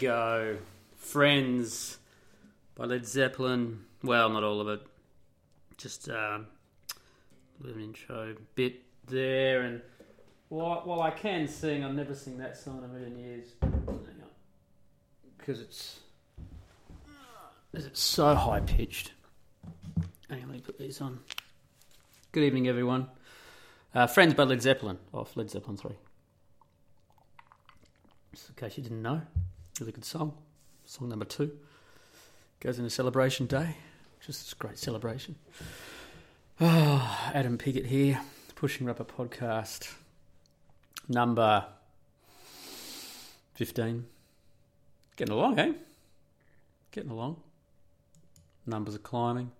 Go. Friends by Led Zeppelin. Well, not all of it. Just uh, little intro bit there. And while, while I can sing, I've never sing that song in a million years. Because it's, it's so high pitched. Hang on, let me put these on. Good evening, everyone. Uh, Friends by Led Zeppelin, off Led Zeppelin 3. Just in case you didn't know, really good song. Song number two goes into Celebration Day, just a great celebration. Oh, Adam Piggott here, Pushing Rubber Podcast, number 15. Getting along, eh? Getting along. Numbers are climbing.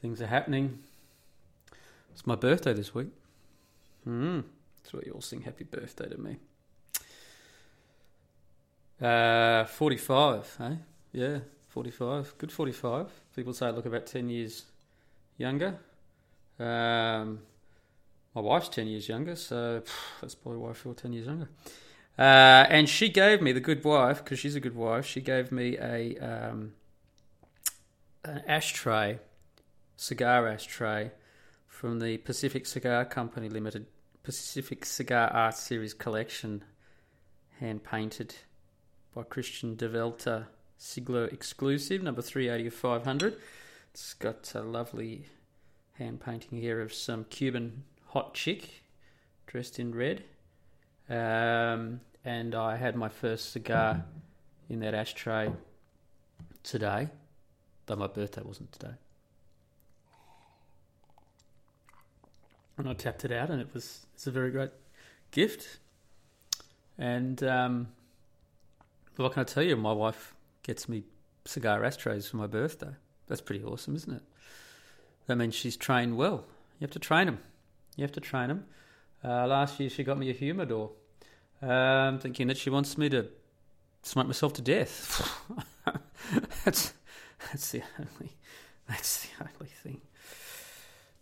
Things are happening. It's my birthday this week. Mm. That's why you all sing happy birthday to me. Uh, 45, eh? Yeah, 45. Good 45. People say I look about 10 years younger. Um, my wife's 10 years younger, so phew, that's probably why I feel 10 years younger. Uh, and she gave me, the good wife, because she's a good wife, she gave me a um, an ashtray, cigar ashtray, from the Pacific Cigar Company Limited Pacific Cigar Art Series collection, hand painted by Christian Develta Siglo exclusive, number 380 of 500. It's got a lovely hand painting here of some Cuban hot chick dressed in red. Um, and I had my first cigar in that ashtray today, though my birthday wasn't today. And I tapped it out, and it was it's a very great gift. And um, what can I tell you? My wife gets me cigar ashtrays for my birthday. That's pretty awesome, isn't it? That means she's trained well. You have to train them. You have to train them. Uh, last year she got me a humidor, um, thinking that she wants me to smoke myself to death. that's that's the only that's the only thing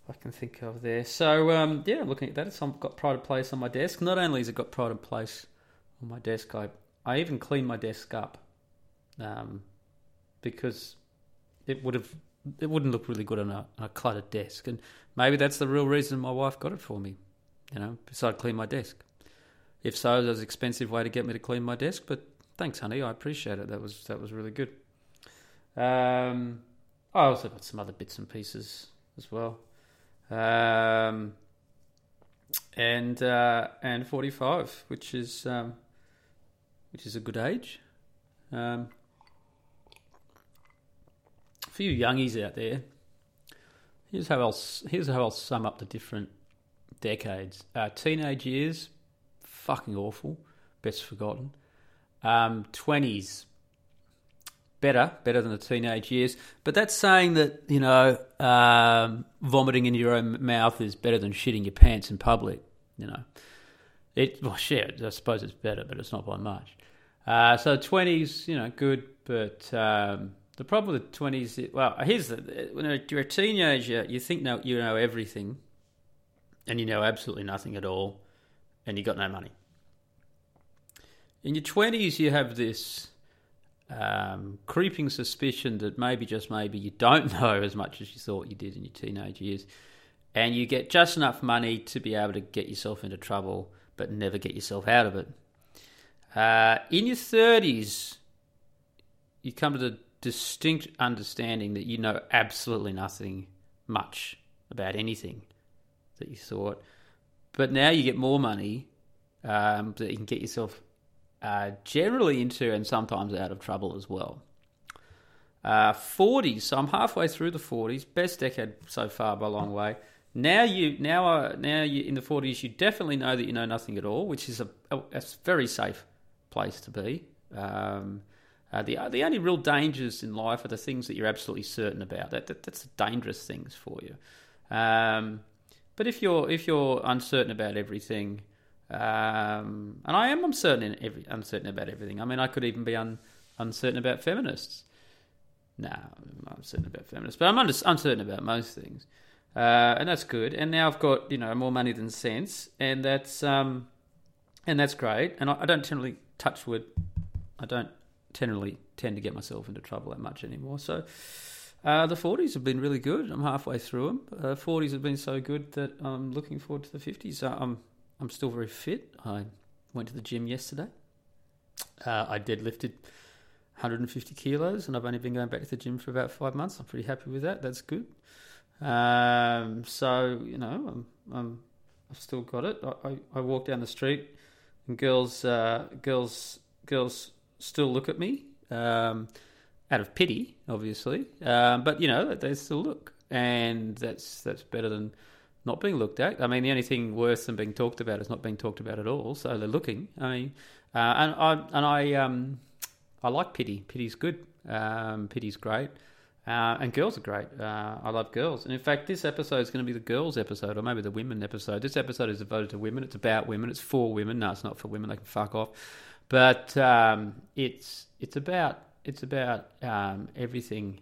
I can think of there. So um, yeah, I'm looking at that, it's got pride of place on my desk. Not only has it got pride of place on my desk, I I even cleaned my desk up um, because it would have it wouldn't look really good on a, on a cluttered desk, and maybe that's the real reason my wife got it for me. You know, besides clean my desk. If so, there's an expensive way to get me to clean my desk, but thanks, honey. I appreciate it. That was that was really good. Um, I also got some other bits and pieces as well. Um, and uh, and 45, which is um, which is a good age. Um, a few youngies out there. Here's how I'll here's how I'll sum up the different decades. Uh, teenage years, fucking awful, best forgotten. Um, twenties, better, better than the teenage years. But that's saying that you know um, vomiting in your own mouth is better than shitting your pants in public. You know, it well, shit. I suppose it's better, but it's not by much. Uh, so twenties, you know, good, but um, the problem with twenties, well, here's the when you're a teenager, you think now you know everything, and you know absolutely nothing at all, and you got no money. In your twenties, you have this um, creeping suspicion that maybe just maybe you don't know as much as you thought you did in your teenage years, and you get just enough money to be able to get yourself into trouble, but never get yourself out of it. Uh, in your 30s, you come to the distinct understanding that you know absolutely nothing much about anything that you thought. But now you get more money um, that you can get yourself uh, generally into and sometimes out of trouble as well. Uh, 40s, so I'm halfway through the 40s, best decade so far by a long way. Now you now uh, now you in the 40s, you definitely know that you know nothing at all, which is a, a, a very safe place to be. Um, uh, the the only real dangers in life are the things that you're absolutely certain about. That, that that's dangerous things for you. Um, but if you're if you're uncertain about everything, um, and I am uncertain every, uncertain about everything. I mean, I could even be un, uncertain about feminists. No, I'm uncertain about feminists, but I'm uncertain about most things, uh, and that's good. And now I've got you know more money than sense, and that's um, and that's great. And I, I don't generally touch wood I don't generally tend to get myself into trouble that much anymore. So uh, the 40s have been really good. I'm halfway through them. Uh, 40s have been so good that I'm looking forward to the 50s. Uh, I'm I'm still very fit. I went to the gym yesterday. Uh, I deadlifted 150 kilos, and I've only been going back to the gym for about five months. I'm pretty happy with that. That's good. Um, so you know, I'm, I'm I've still got it. I, I, I walk down the street, and girls uh, girls girls still look at me. Um, out of pity, obviously. Um, but you know, they still look, and that's that's better than not being looked at. I mean, the only thing worse than being talked about is not being talked about at all. So they're looking. I mean, uh, and I and I um, I like pity. Pity's good. Um, pity's great. Uh, and girls are great. Uh, I love girls. And in fact, this episode is going to be the girls episode, or maybe the women episode. This episode is devoted to women. It's about women. It's for women. No, it's not for women. They can fuck off. But um, it's it's about it's about um, everything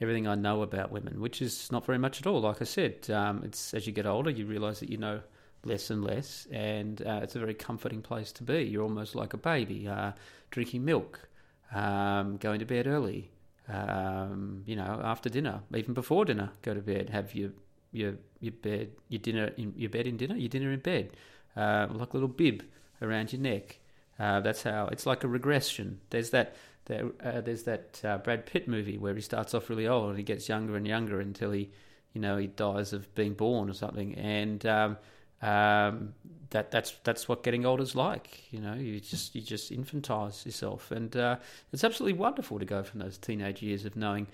everything I know about women, which is not very much at all. Like I said, um, it's as you get older, you realise that you know less and less, and uh, it's a very comforting place to be. You're almost like a baby, uh, drinking milk, um, going to bed early. Um, you know, after dinner, even before dinner, go to bed. Have your your your bed, your dinner in your bed in dinner, your dinner in bed, uh, like a little bib around your neck. Uh, that's how it's like a regression. There's that there, uh, there's that uh, Brad Pitt movie where he starts off really old and he gets younger and younger until he, you know, he dies of being born or something. And um, um, that that's that's what getting old is like. You know, you just you just infantilize yourself, and uh, it's absolutely wonderful to go from those teenage years of knowing,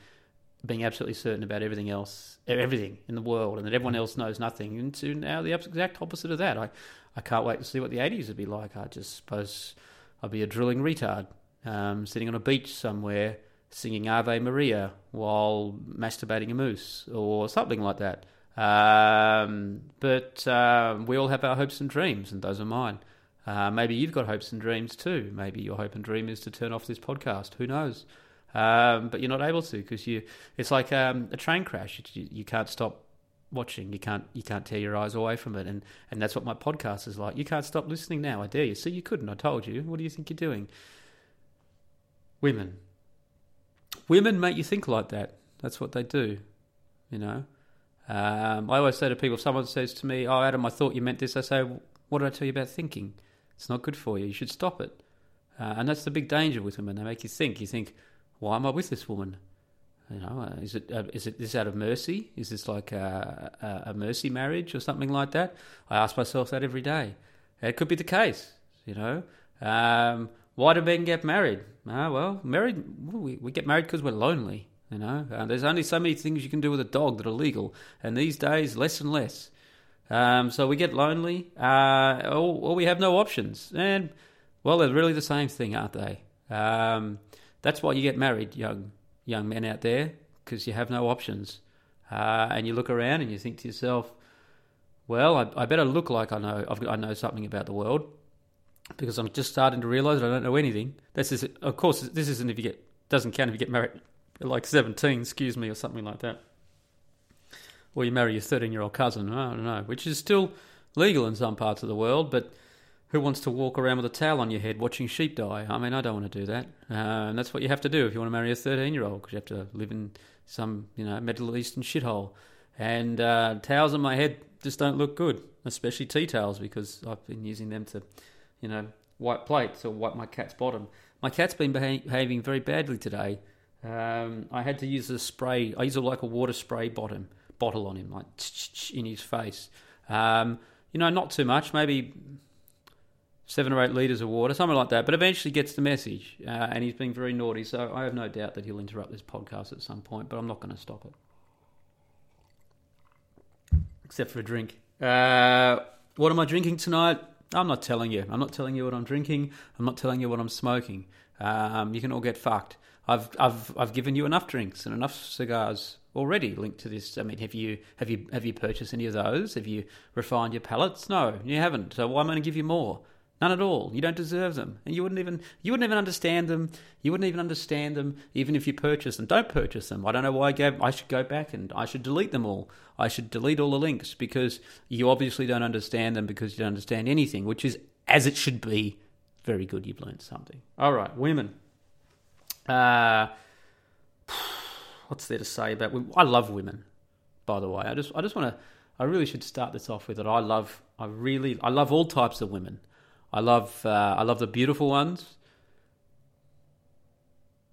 being absolutely certain about everything else, everything in the world, and that everyone else knows nothing, into now the exact opposite of that. I I can't wait to see what the '80s would be like. I just suppose I'd be a drilling retard um, sitting on a beach somewhere singing Ave Maria while masturbating a moose or something like that. Um, but uh, we all have our hopes and dreams, and those are mine. Uh, maybe you've got hopes and dreams too. Maybe your hope and dream is to turn off this podcast. Who knows? Um, but you're not able to because you. It's like um, a train crash. You, you, can't stop watching. You can't. You can't tear your eyes away from it. And and that's what my podcast is like. You can't stop listening now. I dare you. See, you couldn't. I told you. What do you think you're doing? women. Women make you think like that. That's what they do, you know. Um, I always say to people, if someone says to me, "Oh, Adam, I thought you meant this," I say, "What did I tell you about thinking? It's not good for you. You should stop it." Uh, and that's the big danger with women. They make you think. You think, "Why am I with this woman?" You know, uh, is it uh, is it this out of mercy? Is this like a, a, a, mercy marriage or something like that? I ask myself that every day. It could be the case. You know, um, why do men get married? Ah, well, married. We, we get married because we're lonely. You know, uh, there's only so many things you can do with a dog that are legal, and these days, less and less. Um, so we get lonely, uh, or, or, we have no options. And well, they're really the same thing, aren't they? Um, that's why you get married, young young men out there, because you have no options. Uh, and you look around and you think to yourself, well, I, I better look like I know I've, I know something about the world because I'm just starting to realise I don't know anything. This is, of course, this isn't if you get doesn't count if you get married like 17, excuse me, or something like that, or you marry your 13 year old cousin. I don't know, which is still legal in some parts of the world, but who wants to walk around with a towel on your head watching sheep die? I mean, I don't want to do that, uh, and that's what you have to do if you want to marry a 13 year old because you have to live in some you know Middle Eastern shithole. And uh, towels on my head just don't look good, especially tea towels because I've been using them to you know, wipe plates or wipe my cat's bottom. My cat's been behaving very badly today. Um, I had to use a spray. I use a, like a water spray bottom bottle on him, like in his face. Um, you know, not too much, maybe seven or eight litres of water, something like that. But eventually gets the message, uh, and he's being very naughty. So I have no doubt that he'll interrupt this podcast at some point. But I'm not going to stop it, except for a drink. Uh, what am I drinking tonight? I'm not telling you. I'm not telling you what I'm drinking. I'm not telling you what I'm smoking. Um, you can all get fucked. I've I've I've given you enough drinks and enough cigars already linked to this. I mean, have you have you have you purchased any of those? Have you refined your palates? No, you haven't. So why am I going to give you more? None at all. You don't deserve them, and you wouldn't even you wouldn't even understand them. You wouldn't even understand them even if you purchase them. Don't purchase them. I don't know why I gave. I should go back and I should delete them all. I should delete all the links because you obviously don't understand them because you don't understand anything, which is as it should be very good. You've learned something. All right, women. Uh, what's there to say about women? I love women. By the way, I just I just want to. I really should start this off with that. I love. I really. I love all types of women. I love. Uh, I love the beautiful ones.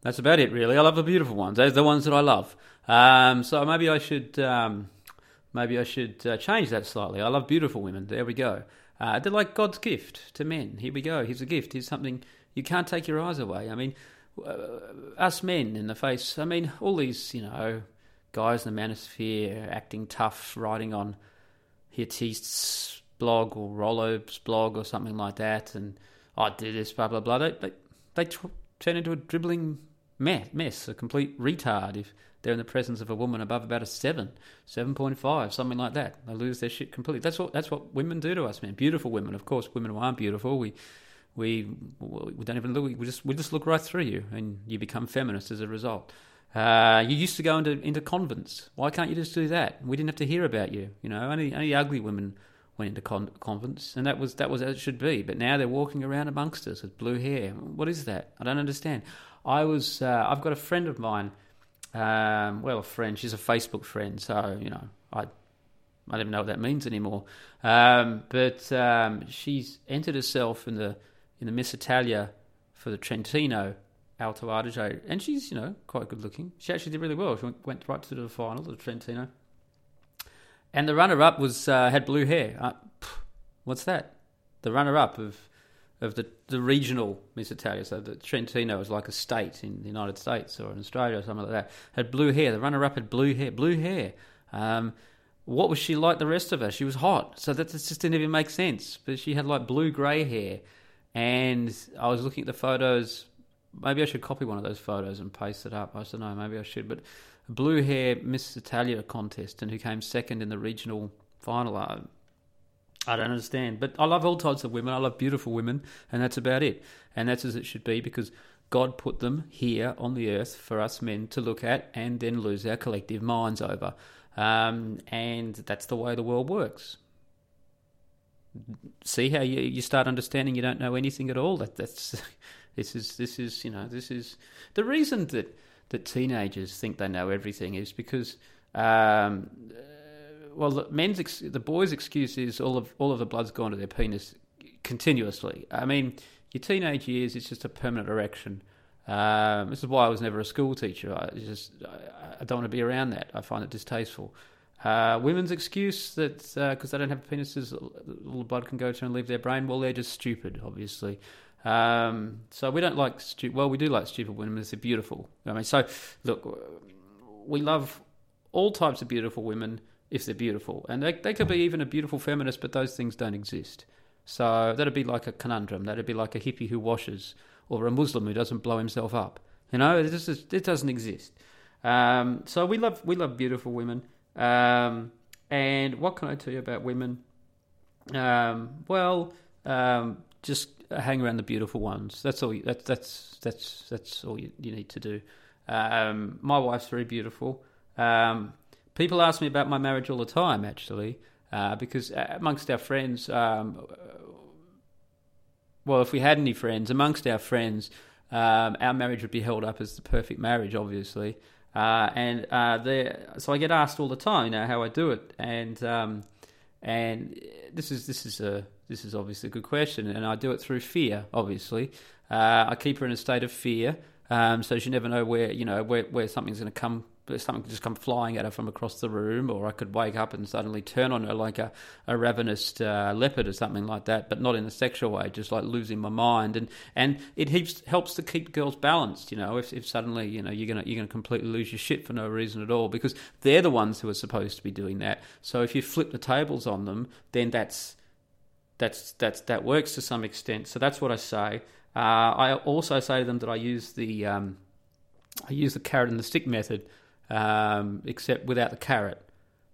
That's about it, really. I love the beautiful ones. Those are the ones that I love. Um, so maybe I should. Um, maybe I should uh, change that slightly. I love beautiful women. There we go. Uh, they're like God's gift to men. Here we go. Here's a gift. Here's something you can't take your eyes away. I mean, Uh, us men in the face. I mean, all these, you know, guys in the manosphere acting tough, writing on Heartiste's blog or Rollo's blog or something like that, and I do this, blah blah blah. They they, they turn into a dribbling mess, mess, a complete retard if they're in the presence of a woman above about a seven, seven point five, something like that. They lose their shit completely. That's what that's what women do to us, man. Beautiful women, of course. Women who aren't beautiful, we we we don't even look. We just we just look right through you, and you become feminist as a result. Uh, you used to go into into convents. Why can't you just do that? We didn't have to hear about you. You know, only only ugly women went into con- convents, and that was that was as it should be. But now they're walking around amongst us with blue hair. What is that? I don't understand. I was uh, I've got a friend of mine. Um, well, a friend. She's a Facebook friend, so you know I I don't even know what that means anymore. Um, but um, she's entered herself in the in the Miss Italia for the Trentino Alto Adige, and she's you know quite good looking. She actually did really well. She went, right to the final of the Trentino, and the runner up was uh, had blue hair. Uh, what's that? The runner up of of the the regional Miss Italia, so the Trentino is like a state in the United States or in Australia or something like that. Had blue hair. The runner up had blue hair. Blue hair. Um, what was she like the rest of her? She was hot, so that just didn't even make sense. But she had like blue grey hair, and I was looking at the photos maybe I should copy one of those photos and paste it up. I don't know, maybe I should. But blue hair Miss Italia contest and who came second in the regional final. I, I don't understand. But I love all types of women. I love beautiful women, and that's about it. And that's as it should be because God put them here on the earth for us men to look at and then lose our collective minds over. Um, and that's the way the world works. See how you, you start understanding you don't know anything at all? That, that's this is this is you know this is the reason that that teenagers think they know everything is because um, uh, well the men's ex- the boys' excuse is all of all of the blood's gone to their penis continuously. I mean, your teenage years it's just a permanent erection. Um, this is why I was never a school teacher. I just I, I don't want to be around that. I find it distasteful. Uh, women's excuse that because uh, they don't have penises, the blood can go to and leave their brain. Well, they're just stupid, obviously. Um, so we don't like stupid. well, we do like stupid women. They're beautiful. I mean, so look, we love all types of beautiful women if they're beautiful, and they they could be even a beautiful feminist, but those things don't exist. So that'd be like a conundrum. That'd be like a hippie who washes, or a Muslim who doesn't blow himself up. You know, it just it doesn't exist. Um, so we love we love beautiful women. Um, and what can I tell you about women? Um, well, um, just hang around the beautiful ones. That's all. You, that's that's that's that's all you, you need to do. Um, my wife's very beautiful. Um, people ask me about my marriage all the time, actually, uh, because uh, amongst our friends, um, well, if we had any friends amongst our friends, um, our marriage would be held up as the perfect marriage, obviously. Uh, and uh, so I get asked all the time, you know, how I do it, and um, and this is this is a this is obviously a good question, and I do it through fear. Obviously, uh, I keep her in a state of fear, um, so she never know where you know where where something's going to come. Something could just come flying at her from across the room, or I could wake up and suddenly turn on her like a, a ravenous uh, leopard or something like that, but not in a sexual way, just like losing my mind. And and it helps helps to keep girls balanced. You know, if, if suddenly you know you're gonna you're gonna completely lose your shit for no reason at all, because they're the ones who are supposed to be doing that. So if you flip the tables on them, then that's that's that's that works to some extent. So that's what I say. Uh, I also say to them that I use the um, I use the carrot and the stick method, um, except without the carrot.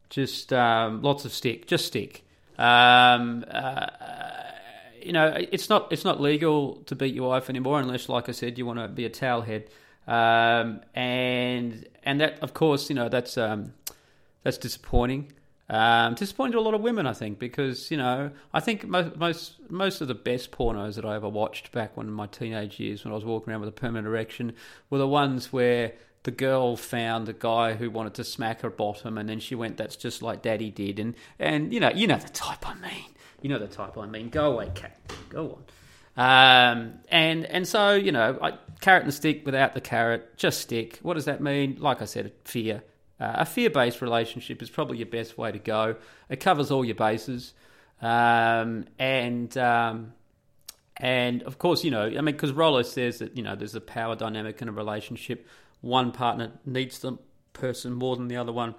Just um, lots of stick, just stick. Um, uh, you know, it's not it's not legal to beat your wife anymore unless, like I said, you want to be a towel head. Um, and and that, of course, you know that's um, that's disappointing. Um, disappointed a lot of women, I think, because you know I think most most most of the best pornos that I ever watched back when in my teenage years, when I was walking around with a permanent erection, were the ones where the girl found a guy who wanted to smack her bottom, and then she went, "That's just like Daddy did," and and you know you know the type I mean, you know the type I mean. Go away, cat. Go on. Um, and and so you know, I, carrot and stick without the carrot, just stick. What does that mean? Like I said, fear. Uh, a fear-based relationship is probably your best way to go. It covers all your bases, um, and um, and of course, you know, I mean, because Rollo says that you know there's a power dynamic in a relationship. One partner needs the person more than the other one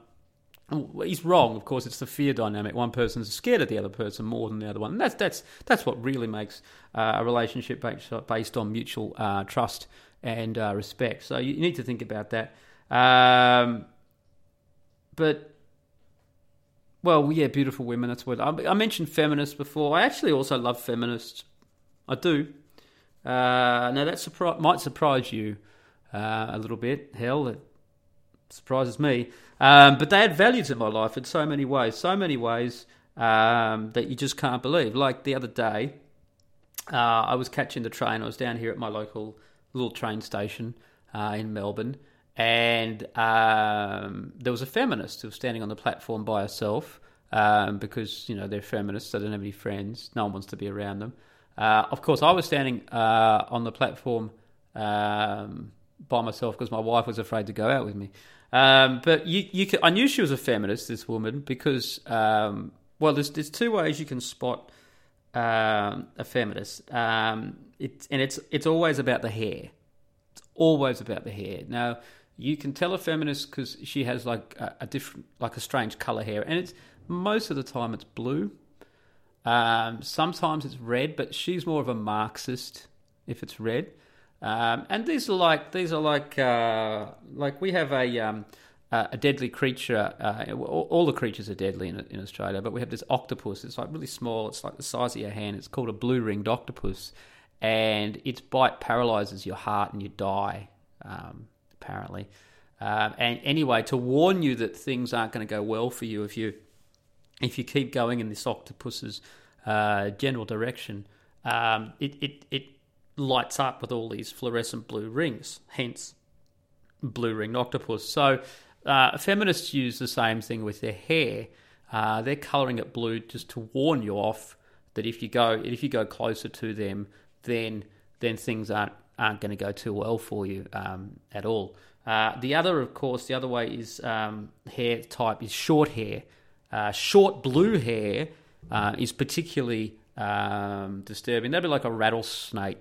he's wrong. Of course, it's the fear dynamic. One person's scared of the other person more than the other one. And that's that's that's what really makes uh, a relationship based, based on mutual uh, trust and uh, respect. So you, need to think about that. Um, but well, yeah, beautiful women. That's what I, I, mentioned. Feminists before. I actually also love feminists. I do. Uh, now that surpri- might surprise you uh, a little bit. Hell, it surprises me. Um, but they had values in my life in so many ways, so many ways um, that you just can't believe. Like the other day, uh, I was catching the train. I was down here at my local little train station uh, in Melbourne, and um, there was a feminist who was standing on the platform by herself um, because you know they're feminists. They don't have any friends. No one wants to be around them. Uh, of course, I was standing uh, on the platform um, by myself because my wife was afraid to go out with me. Um, but you, you can, I knew she was a feminist, this woman, because um, well, there's there's two ways you can spot um, a feminist. Um, it's and it's it's always about the hair. It's always about the hair. Now you can tell a feminist because she has like a, a, different, like a strange color hair, and it's most of the time it's blue. Um, sometimes it's red, but she's more of a Marxist if it's red. Um, and these are like these are like uh, like we have a um, a deadly creature. Uh, all the creatures are deadly in, in Australia, but we have this octopus. It's like really small. It's like the size of your hand. It's called a blue ringed octopus, and its bite paralyzes your heart and you die. Um, apparently, um, and anyway, to warn you that things aren't going to go well for you if you if you keep going in this octopus's uh, general direction, um, it, it it lights up with all these fluorescent blue rings, hence blue ringed octopus. So uh, feminists use the same thing with their hair. Uh, they're colouring it blue just to warn you off that if you go if you go closer to them, then then things aren't aren't going to go too well for you um, at all. Uh, the other, of course, the other way is um, hair type is short hair. Uh, short blue hair uh, is particularly um, disturbing. That'd be like a rattlesnake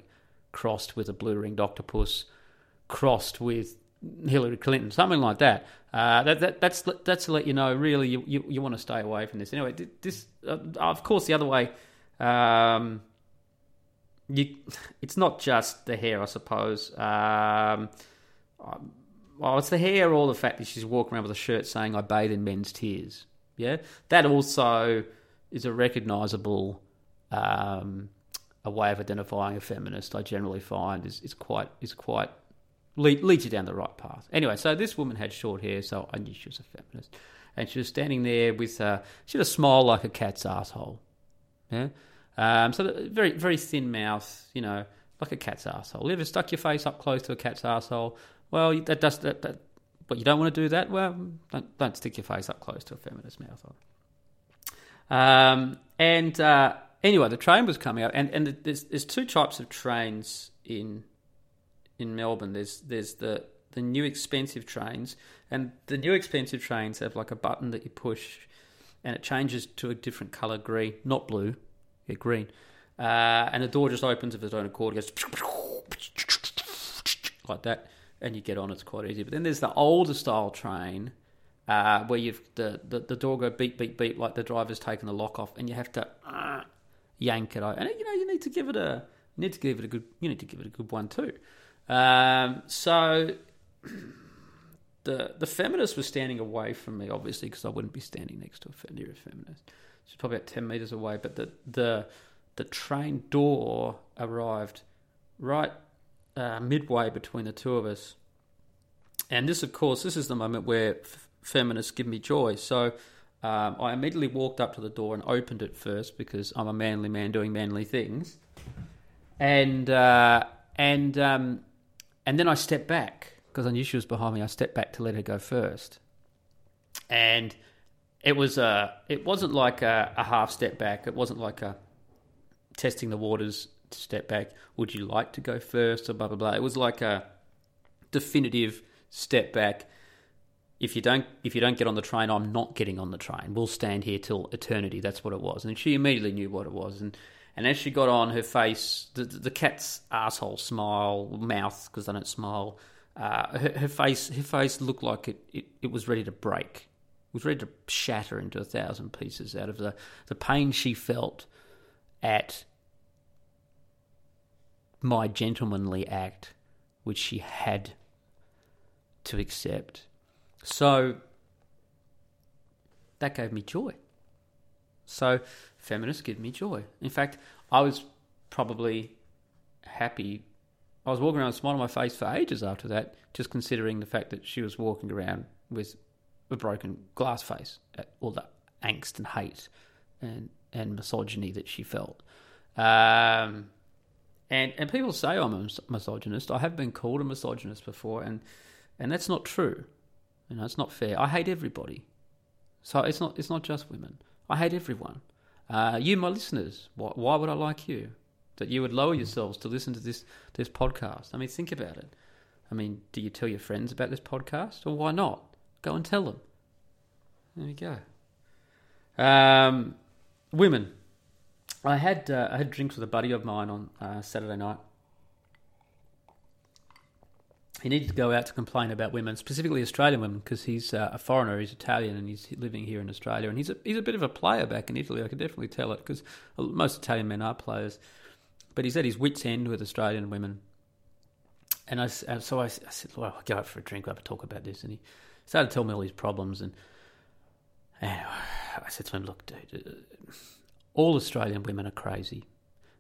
crossed with a blue ringed octopus, crossed with Hillary Clinton, something like that. Uh, that, that that's that's to let you know. Really, you, you, you want to stay away from this. Anyway, this uh, of course the other way. Um, you, it's not just the hair, I suppose. Um, well, it's the hair or the fact that she's walking around with a shirt saying "I bathe in men's tears." Yeah, that also is a recognisable um, a way of identifying a feminist, I generally find is, is quite is quite lead, leads you down the right path. Anyway, so this woman had short hair, so I knew she was a feminist, and she was standing there with uh, she had a smile like a cat's asshole, yeah. Um, so very very thin mouth, you know, like a cat's asshole. You ever stuck your face up close to a cat's asshole? Well, that does that. that but you don't want to do that. Well, don't don't stick your face up close to a feminist mouth. Um, and uh, anyway, the train was coming up, and, and there's there's two types of trains in in Melbourne. There's there's the the new expensive trains, and the new expensive trains have like a button that you push, and it changes to a different color, green, not blue, yeah, green, uh, and the door just opens of its own accord, It goes like that, and you get on. It's quite easy. But then there's the older style train. Uh, where you've the, the, the door go beep beep beep like the driver's taken the lock off and you have to uh, yank it out. And you know, you need to give it a you need to give it a good you need to give it a good one too. Um, so the the feminist was standing away from me, obviously, because I wouldn't be standing next to a near a feminist. She's probably about ten meters away, but the the the train door arrived right uh, midway between the two of us, and this, of course, this is the moment where f- feminists give me joy. So Um, I immediately walked up to the door and opened it first because I'm a manly man doing manly things, and uh, and um, and then I stepped back because I knew she was behind me. I stepped back to let her go first, and it was a it wasn't like a, a half step back. It wasn't like a testing the waters step back. Would you like to go first or blah blah blah? It was like a definitive step back. If you don't if you don't get on the train, I'm not getting on the train. We'll stand here till eternity. That's what it was, and she immediately knew what it was. And and as she got on, her face, the, the cat's asshole smile, mouth because they don't smile. Uh, her, her, face, her face looked like it, it, it was ready to break. It was ready to shatter into a thousand pieces out of the, the pain she felt at my gentlemanly act, which she had to accept. So that gave me joy. So feminists give me joy. In fact, I was probably happy. I was walking around with a smile on my face for ages after that, just considering the fact that she was walking around with a broken glass face at all the angst and hate and, and misogyny that she felt. Um, and and people say I'm a misogynist. I have been called a misogynist before, and and that's not true. You know, it's not fair. I hate everybody. So it's not it's not just women. I hate everyone. Uh, you, my listeners, why, why would I like you? That you would lower yourselves to listen to this this podcast. I mean, think about it. I mean, do you tell your friends about this podcast, or why not? Go and tell them. There you go. Um, women. I had uh, I had drinks with a buddy of mine on uh, Saturday night. He needed to go out to complain about women, specifically Australian women, because he's uh, a foreigner. He's Italian and he's living here in Australia, and he's a, he's a bit of a player back in Italy. I could definitely tell it because most Italian men are players. But he's at his wits' end with Australian women. And I, uh, so I, I said, "Well, I'll go out for a drink. We'll have to talk about this." And he started telling me all his problems, and, and I said to him, "Look, dude." Uh, all Australian women are crazy.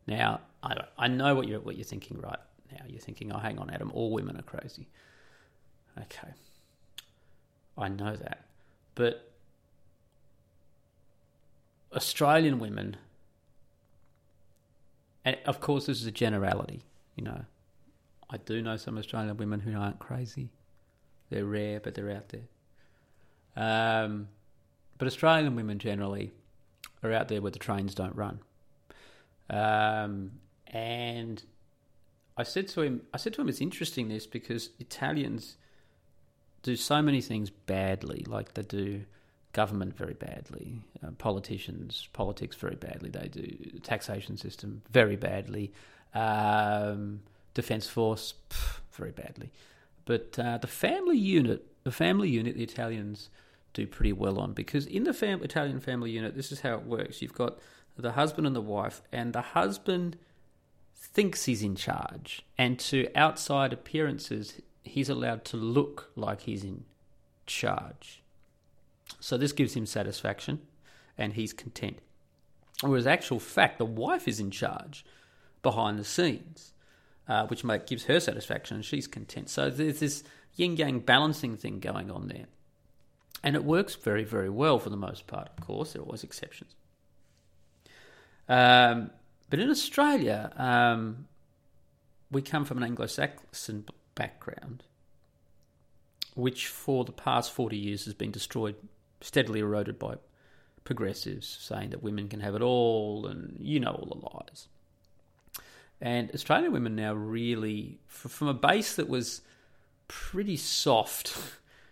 Now, I, I know what you're, what you're thinking right now. You're thinking, oh, hang on, Adam, all women are crazy. Okay. I know that. But Australian women, and of course, this is a generality, you know. I do know some Australian women who aren't crazy. They're rare, but they're out there. Um, but Australian women generally are out there where the trains don't run. Um, and I said to him, I said to him, it's interesting this because Italians do so many things badly, like they do government very badly, uh, politicians, politics very badly. They do taxation system very badly, um, defense force pff, very badly. But uh, the family unit, the family unit, the Italians do pretty well on because in the fam- Italian family unit, this is how it works. You've got the husband and the wife, and the husband thinks he's in charge, and to outside appearances, he's allowed to look like he's in charge. So this gives him satisfaction, and he's content. Whereas, actual fact, the wife is in charge behind the scenes, uh, which gives her satisfaction, and she's content. So there's this yin yang balancing thing going on there. And it works very, very well for the most part, of course. There are always exceptions. Um, but in Australia, um, we come from an Anglo Saxon background, which for the past 40 years has been destroyed, steadily eroded by progressives saying that women can have it all, and you know all the lies. And Australian women now really, from a base that was pretty soft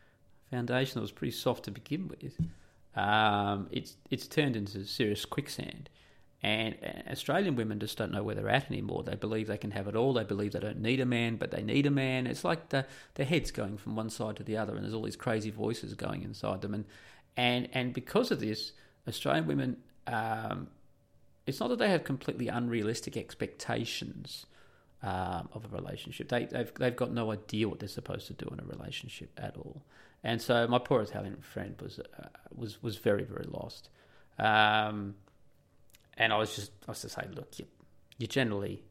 foundation that was pretty soft to begin with, um, it's it's turned into serious quicksand. And Australian women just don't know where they're at anymore. They believe they can have it all. They believe they don't need a man, but they need a man. It's like the, their heads going from one side to the other, and there's all these crazy voices going inside them. And and and because of this, Australian women, um, it's not that they have completely unrealistic expectations um, of a relationship. They, they've they've got no idea what they're supposed to do in a relationship at all. And so my poor Italian friend was uh, was was very very lost. Um, and I was just I was to say, look, you, you generally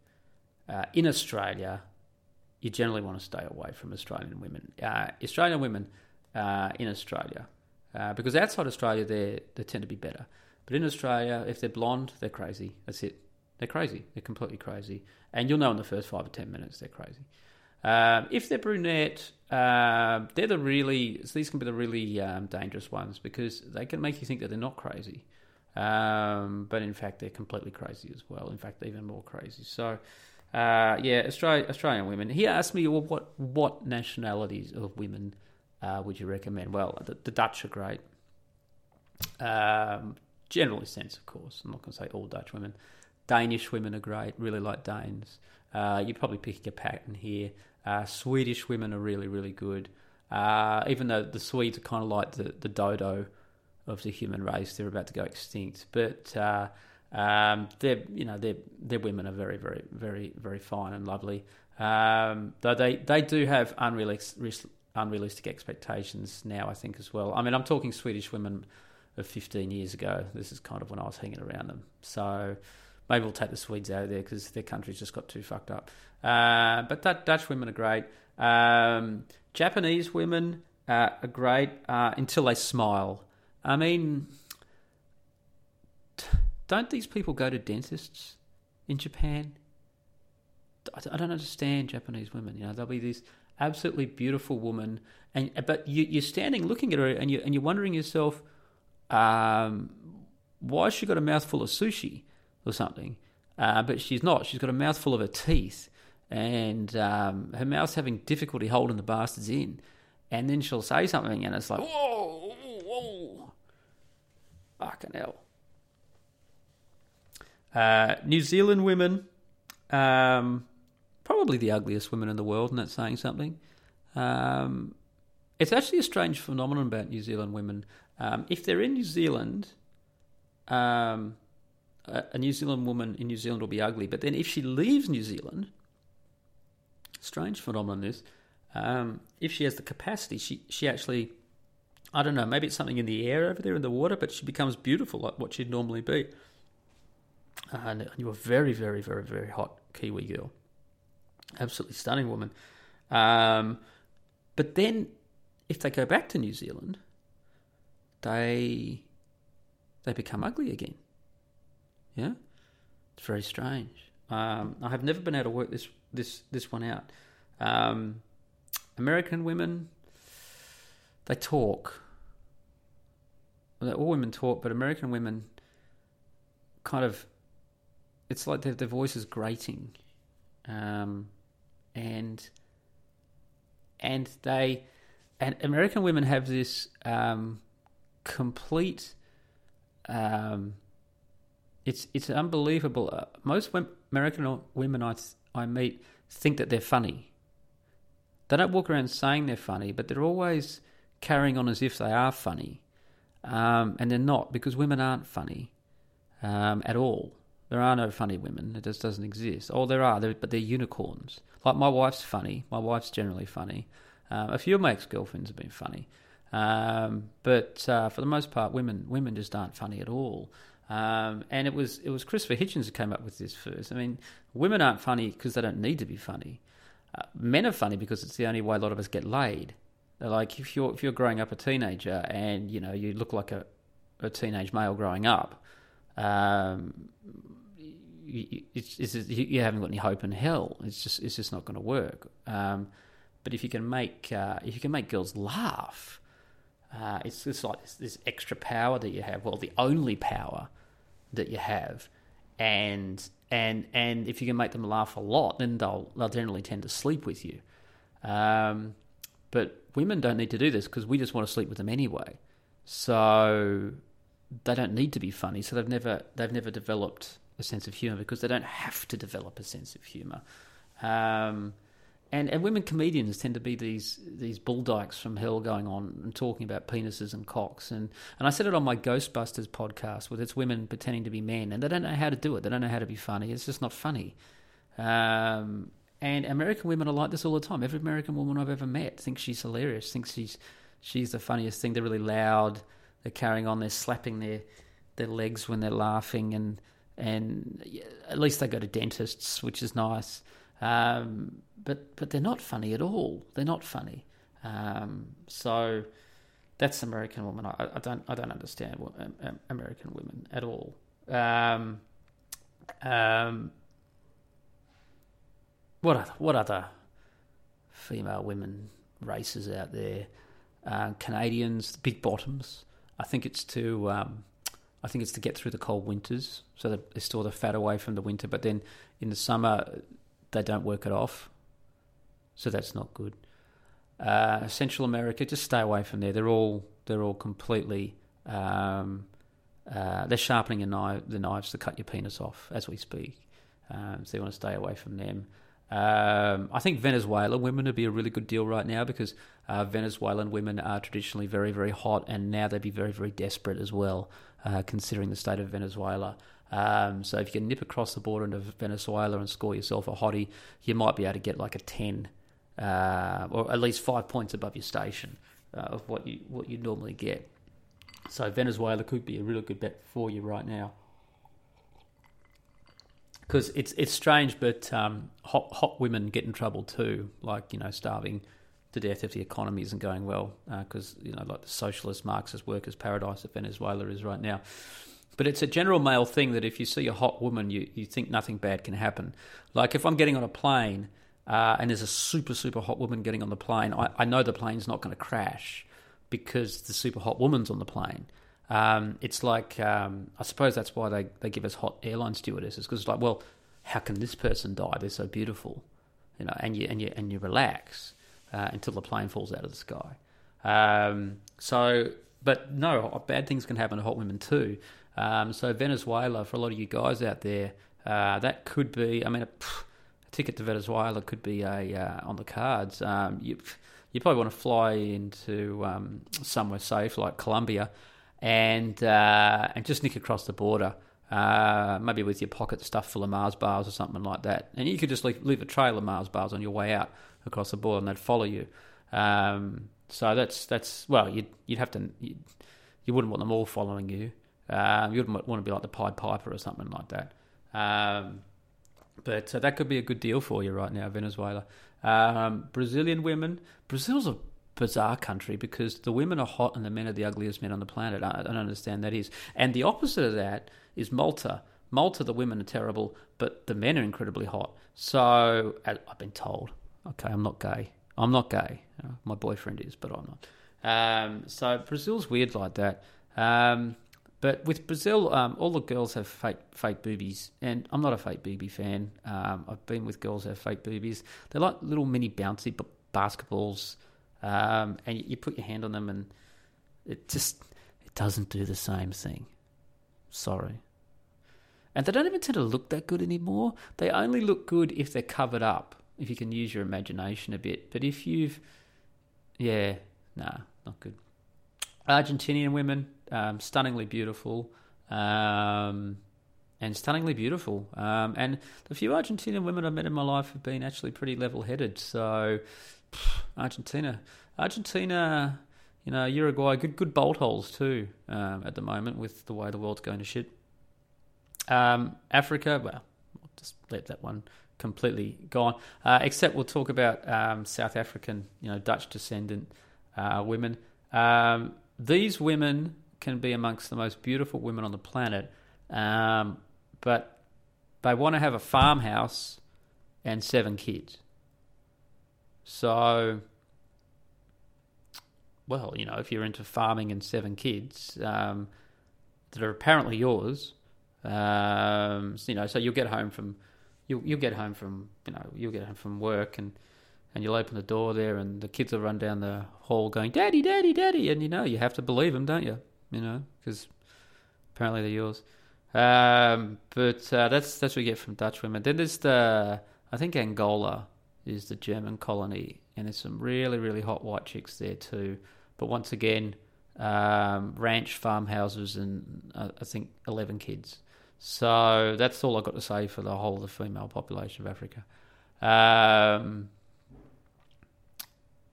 uh, in Australia, you generally want to stay away from Australian women. Uh, Australian women uh, in Australia uh, because outside Australia they they tend to be better. But in Australia, if they're blonde, they're crazy. That's it. They're crazy. They're completely crazy, and you'll know in the first five or ten minutes they're crazy. Um, if they're brunette, uh, they're the really these can be the really um, dangerous ones because they can make you think that they're not crazy, um, but in fact they're completely crazy as well. In fact, even more crazy. So. Uh, yeah, Australia, Australian women. He asked me, well, what what nationalities of women uh, would you recommend? Well, the, the Dutch are great. Um, generally sense, of course. I'm not going to say all Dutch women. Danish women are great. Really like Danes. Uh, you're probably picking a pattern here. Uh, Swedish women are really, really good. Uh, even though the Swedes are kind of like the, the dodo of the human race, they're about to go extinct. But uh, um, they're you know their their women are very very very very fine and lovely. Um, though they they do have unrealistic unrealistic expectations now, I think as well. I mean, I'm talking Swedish women of 15 years ago. This is kind of when I was hanging around them. So maybe we'll take the Swedes out of there because their country's just got too fucked up. Uh, but that, Dutch women are great. Um, Japanese women uh, are great uh, until they smile. I mean, don't these people go to dentists in Japan? I don't understand Japanese women. You know, there'll be this absolutely beautiful woman, and but you, are standing looking at her, and you and you're wondering yourself, um, why has she got a mouthful of sushi or something? Uh, but she's not. She's got a mouthful of her teeth, and um, her mouth's having difficulty holding the bastards in. And then she'll say something, and it's like, whoa, fucking hell. Uh, New Zealand women, um, probably the ugliest women in the world, and that's saying something. Um, it's actually a strange phenomenon about New Zealand women. Um, if they're in New Zealand, um, a, a, New Zealand woman in New Zealand will be ugly, but then if she leaves New Zealand, strange phenomenon this. Um, if she has the capacity, she she actually, I don't know, maybe it's something in the air over there in the water, but she becomes beautiful like what she'd normally be. and you're a very, very, very, very hot Kiwi girl absolutely stunning woman. Um, but then, if they go back to New Zealand, they they become ugly again. Yeah, it's very strange. Um, I have never been able to work this this this one out. Um, American women, they talk. Well, all women talk, but American women kind of, it's like their, their voice is grating. Um, and and they and American women have this um, complete. Um, it's it's unbelievable. Uh, most American women I I meet think that they're funny. They don't walk around saying they're funny, but they're always carrying on as if they are funny, um, and they're not because women aren't funny um, at all. There are no funny women. It just doesn't exist. Oh, there are, but they're unicorns. Like my wife's funny. My wife's generally funny. Um, a few of my ex-girlfriends have been funny, um, but uh, for the most part, women women just aren't funny at all. Um, and it was it was Christopher Hitchens who came up with this first. I mean, women aren't funny because they don't need to be funny. Uh, men are funny because it's the only way a lot of us get laid. They're like if you're if you're growing up a teenager and you know you look like a, a teenage male growing up, um, you, it's, it's, you haven't got any hope in hell. It's just it's just not going to work. Um, but if you can make uh, if you can make girls laugh, uh, it's like this, this, extra power that you have. Well, the only power that you have, and and and if you can make them laugh a lot, then they'll they'll generally tend to sleep with you. Um, but women don't need to do this because we just want to sleep with them anyway. So they don't need to be funny. So they've never they've never developed a sense of humor because they don't have to develop a sense of humor. Um, and, and women comedians tend to be these these bulldykes from hell going on and talking about penises and cocks and and I said it on my Ghostbusters podcast with its women pretending to be men and they don't know how to do it they don't know how to be funny it's just not funny um, and American women are like this all the time every American woman I've ever met thinks she's hilarious thinks she's she's the funniest thing they're really loud they're carrying on they're slapping their their legs when they're laughing and and at least they go to dentists, which is nice. Um, but but they're not funny at all. They're not funny. Um, so that's American woman. I, I don't I don't understand um, American women at all. Um, um, what other, what other female women races out there? Uh, Canadians, big bottoms. I think it's to um, I think it's to get through the cold winters, so they store the fat away from the winter. But then in the summer, they don't work it off, so that's not good. Uh, Central America, just stay away from there. They're all they're all completely um, uh, they're sharpening knife, the knives to cut your penis off as we speak. Um, so you want to stay away from them. Um, I think Venezuela women would be a really good deal right now because uh, Venezuelan women are traditionally very, very hot, and now they'd be very, very desperate as well, uh, considering the state of Venezuela. Um, so if you can nip across the border into Venezuela and score yourself a hottie, you might be able to get like a ten, uh, or at least five points above your station uh, of what you what you normally get. So Venezuela could be a really good bet for you right now because it's it's strange, but um, hot hot women get in trouble too, like you know starving to death if the economy isn't going well, because uh, you know like the socialist Marxist workers' paradise that Venezuela is right now. But it's a general male thing that if you see a hot woman, you, you think nothing bad can happen. Like if I'm getting on a plane uh, and there's a super super hot woman getting on the plane, I, I know the plane's not going to crash because the super hot woman's on the plane. Um, it's like um, I suppose that's why they, they give us hot airline stewardesses because it's like, well, how can this person die? They're so beautiful, you know, and you and you and you relax uh, until the plane falls out of the sky. Um, so, but no, bad things can happen to hot women too. Um, so Venezuela, for a lot of you guys out there, uh, that could be. I mean, a, a, ticket to Venezuela could be a uh, on the cards. Um, you you probably want to fly into um, somewhere safe like Colombia and uh, and just nick across the border. Uh, maybe with your pocket stuffed full of Mars bars or something like that, and you could just leave, leave a trail of Mars bars on your way out across the border, and they'd follow you. Um, so that's that's well, you'd you'd have to you'd, you would not want them all following you. Um, you wouldn't want to be like the Pied Piper or something like that. Um, but uh, that could be a good deal for you right now, Venezuela. Um, Brazilian women. Brazil's a bizarre country because the women are hot and the men are the ugliest men on the planet. I don't understand that is. And the opposite of that is Malta. Malta, the women are terrible, but the men are incredibly hot. So I've been told. Okay, I'm not gay. I'm not gay. My boyfriend is, but I'm not. Um, so Brazil's weird like that. Um, but with Brazil, um, all the girls have fake fake boobies, and I'm not a fake booby fan. Um, I've been with girls who have fake boobies. They're like little mini bouncy basketballs um, and you put your hand on them, and it just it doesn't do the same thing. Sorry. And they don't even tend to look that good anymore. They only look good if they're covered up, if you can use your imagination a bit. But if you've, yeah, nah, not good. Argentinian women, um, stunningly beautiful, um, and stunningly beautiful. Um, and the few Argentinian women I've met in my life have been actually pretty level-headed. So Argentina, Argentina, you know, Uruguay, good good bolt holes too um, at the moment with the way the world's going to shit. Um, Africa, well, I'll just let that one completely gone. Uh, except we'll talk about um, South African, you know, Dutch descendant uh, women. Um, these women can be amongst the most beautiful women on the planet, um, but they want to have a farmhouse and seven kids. So, well, you know, if you're into farming and seven kids um, that are apparently yours, um, you know, so you'll get home from you'll you'll get home from you know you'll get home from work and and you'll open the door there and the kids will run down the hall going daddy daddy daddy and you know you have to believe them don't you? You know because apparently they're yours. Um, but uh, that's that's what we get from Dutch women. Then there's the I think Angola is the German colony, and there's some really, really hot white chicks there too. But once again, um, ranch farmhouses and uh, I think 11 kids. So that's all I've got to say for the whole of the female population of Africa. Um,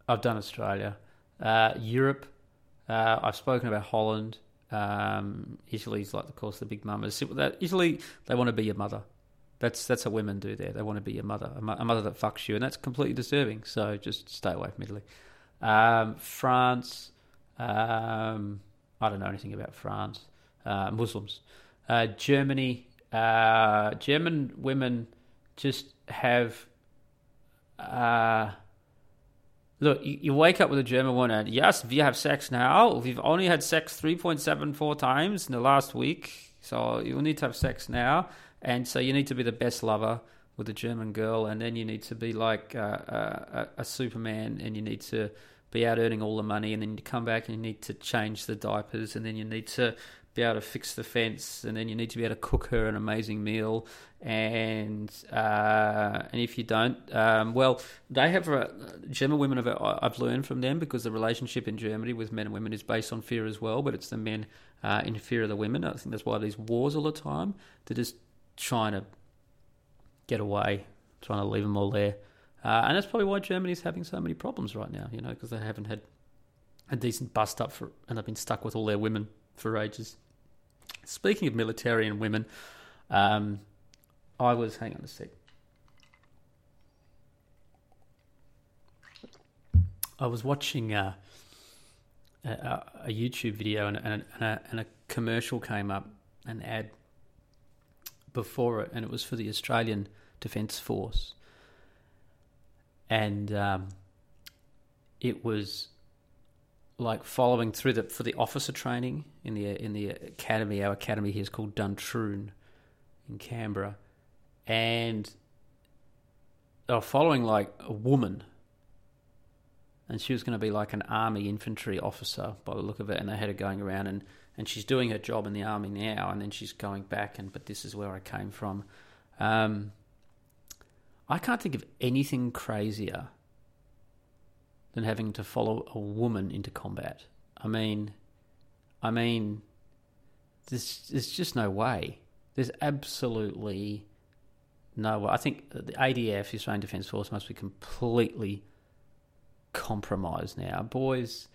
I've done Australia. Uh, Europe, uh, I've spoken about Holland. Um, Italy's like, of course, the big mamas. Italy, they want to be your mother. That's that's what women do there. They want to be your mother, a, mother that fucks you, and that's completely disturbing. So just stay away from Italy. Um, France, Um, I don't know anything about France. Uh, Muslims. Uh, Germany. Uh, German women just have. Uh, look, you, you wake up with a German woman and yes, we have sex now. We've only had sex 3.74 times in the last week. So you need to have sex now. And so you need to be the best lover with a German girl. And then you need to be like uh, a, a Superman and you need to be out earning all the money. And then you come back and you need to change the diapers. And then you need to be able to fix the fence, and then you need to be able to cook her an amazing meal. And uh, and if you don't, um, well, they have a, German women have. I've learned from them because the relationship in Germany with men and women is based on fear as well. But it's the men uh, in fear of the women. I think that's why there's wars all the time. They're just trying to get away, trying to leave them all there. Uh, and that's probably why Germany's having so many problems right now. You know, because they haven't had a decent bust up for, and they've been stuck with all their women for ages. Speaking of military and women, um, I was, hang on a sec. I was watching uh, a, a, YouTube video and, and, a, and a commercial came up, an ad before it, and it was for the Australian Defence Force. And um, it was like following through the for the officer training in the in the academy. Our academy here is called Duntroon in Canberra, and they were following like a woman, and she was going to be like an army infantry officer by the look of it. And they had her going around and and she's doing her job in the army now, and then she's going back. And but this is where I came from. Um, I can't think of anything crazier than having to follow a woman into combat. I mean, I mean, there's, there's just no way. There's absolutely no way. I think the ADF, Australian Defence Force, must be completely compromised now. Boys,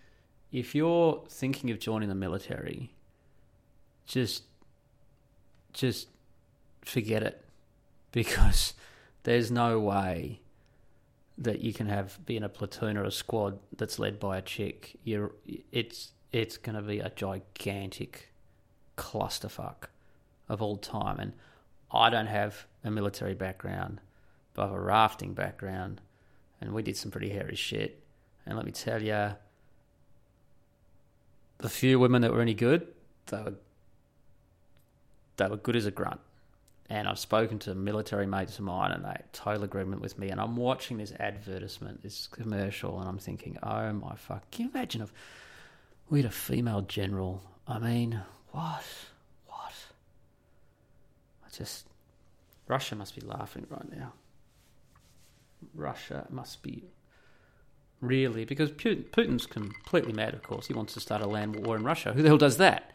if you're thinking of joining the military, just just forget it because there's no way that you can have be in a platoon or a squad that's led by a chick, you're it's it's going to be a gigantic clusterfuck of all time. And I don't have a military background, but I have a rafting background, and we did some pretty hairy shit. And let me tell you, the few women that were any good, they were they were good as a grunt. And I've spoken to military mates of mine, and they total agreement with me. And I'm watching this advertisement, this commercial, and I'm thinking, oh my fuck! Can you imagine if we had a female general? I mean, what? What? I just Russia must be laughing right now. Russia must be really because Putin's completely mad. Of course, he wants to start a land war in Russia. Who the hell does that?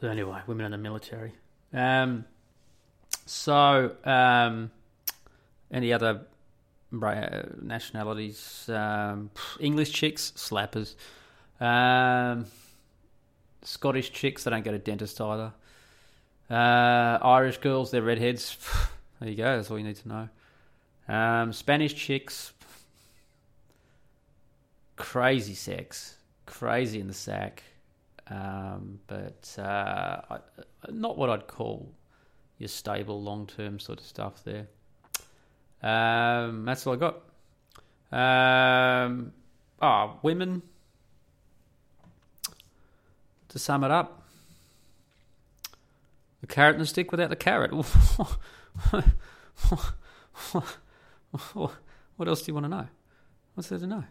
So anyway, women in the military. Um, so, um, any other nationalities? Um, English chicks, slappers. Um, Scottish chicks, they don't go to dentist either. Uh, Irish girls, they're redheads. There you go. That's all you need to know. Um, Spanish chicks, crazy sex, crazy in the sack um, but uh, not what I'd call your stable, long term sort of stuff there. Um, that's all I got. Um, oh, women. To sum it up, the carrot and the stick without the carrot. what else do you want to know? What's there to know?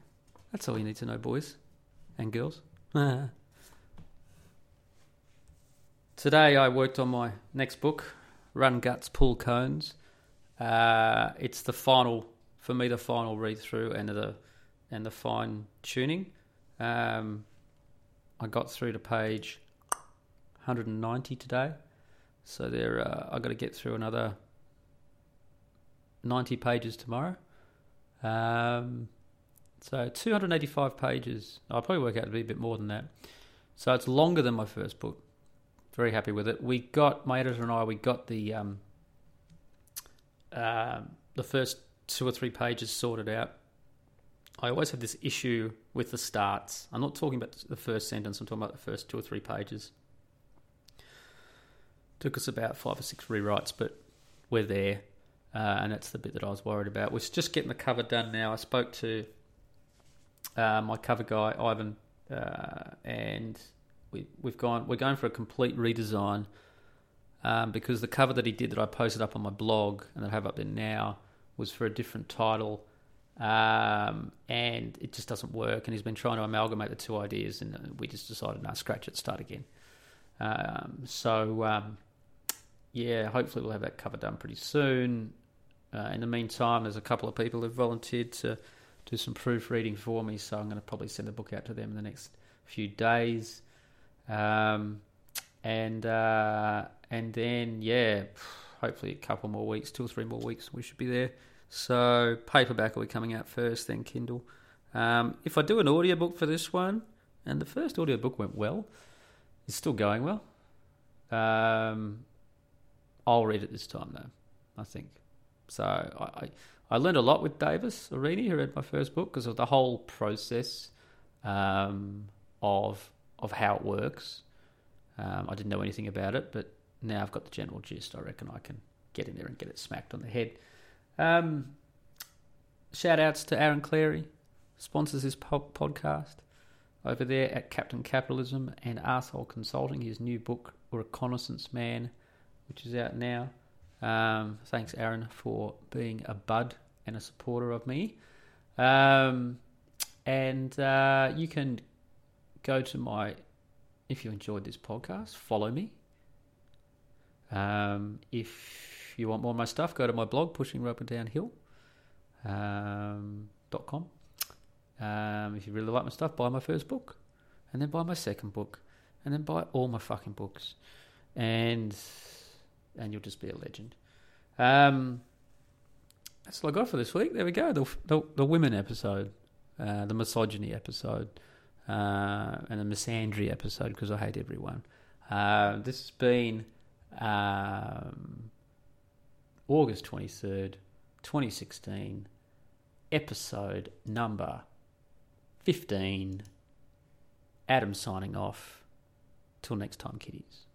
That's all you need to know, boys and girls. Today I worked on my next book, Run Guts, Pull Cones. Uh, it's the final, for me, the final read through and the and the fine tuning. Um, I got through to page 190 today, so there uh, I got to get through another 90 pages tomorrow. Um, so 285 pages. I'll probably work out to be a bit more than that. So it's longer than my first book very happy with it. We got my editor and I. We got the um, uh, the first two or three pages sorted out, I always have this issue with the starts. I'm not talking about the first sentence. I'm talking about the first two or three pages. Took us about five or six rewrites, but we're there, uh, and that's the bit that I was worried about. We're just getting the cover done now. I spoke to uh, my cover guy Ivan, uh, and we, we've gone. We're going for a complete redesign um, because the cover that he did that I posted up on my blog and that I have up there now was for a different title. Um, and it just doesn't work. And he's been trying to amalgamate the two ideas, and we just decided, no, scratch it, start again. Um, so um, yeah, hopefully we'll have that cover done pretty soon. Uh, in the meantime, there's a couple of people who've volunteered to do some proofreading for me, so I'm going to probably send the book out to them in the next few days. Um, and uh, and then yeah, hopefully a couple more weeks, two or three more weeks, we should be there. So paperback will be coming out first, then Kindle. Um, if I do an audiobook for this one, and the first audiobook went well, it's still going well. Um, I'll read it this time though. I think so. I, I, learned a lot with Davis Arini, who read my first book, because of the whole process um, of of how it works. Um, I didn't know anything about it, but now I've got the general gist. I reckon I can get in there and get it smacked on the head. Um, shout outs to Aaron Clarey, sponsors this po- podcast over there at Captain Capitalism and Arsehole Consulting. His new book, Reconnaissance Man, which is out now. Um, thanks, Aaron, for being a bud and a supporter of me. Um, and uh, you can go to my, if you enjoyed this podcast, follow me. Um, if you want more of my stuff, go to my blog, Pushing Rubber Downhill. Um. Um, if you really like my stuff, buy my first book, and then buy my second book, and then buy all my fucking books, and and you'll just be a legend. Um, that's all I got for this week. There we go. The the, the women episode, uh, the misogyny episode, uh, and the misandry episode because I hate everyone. Uh, this has been um, August twenty third, twenty sixteen, episode number fifteen. Adam signing off. Till next time, kiddies.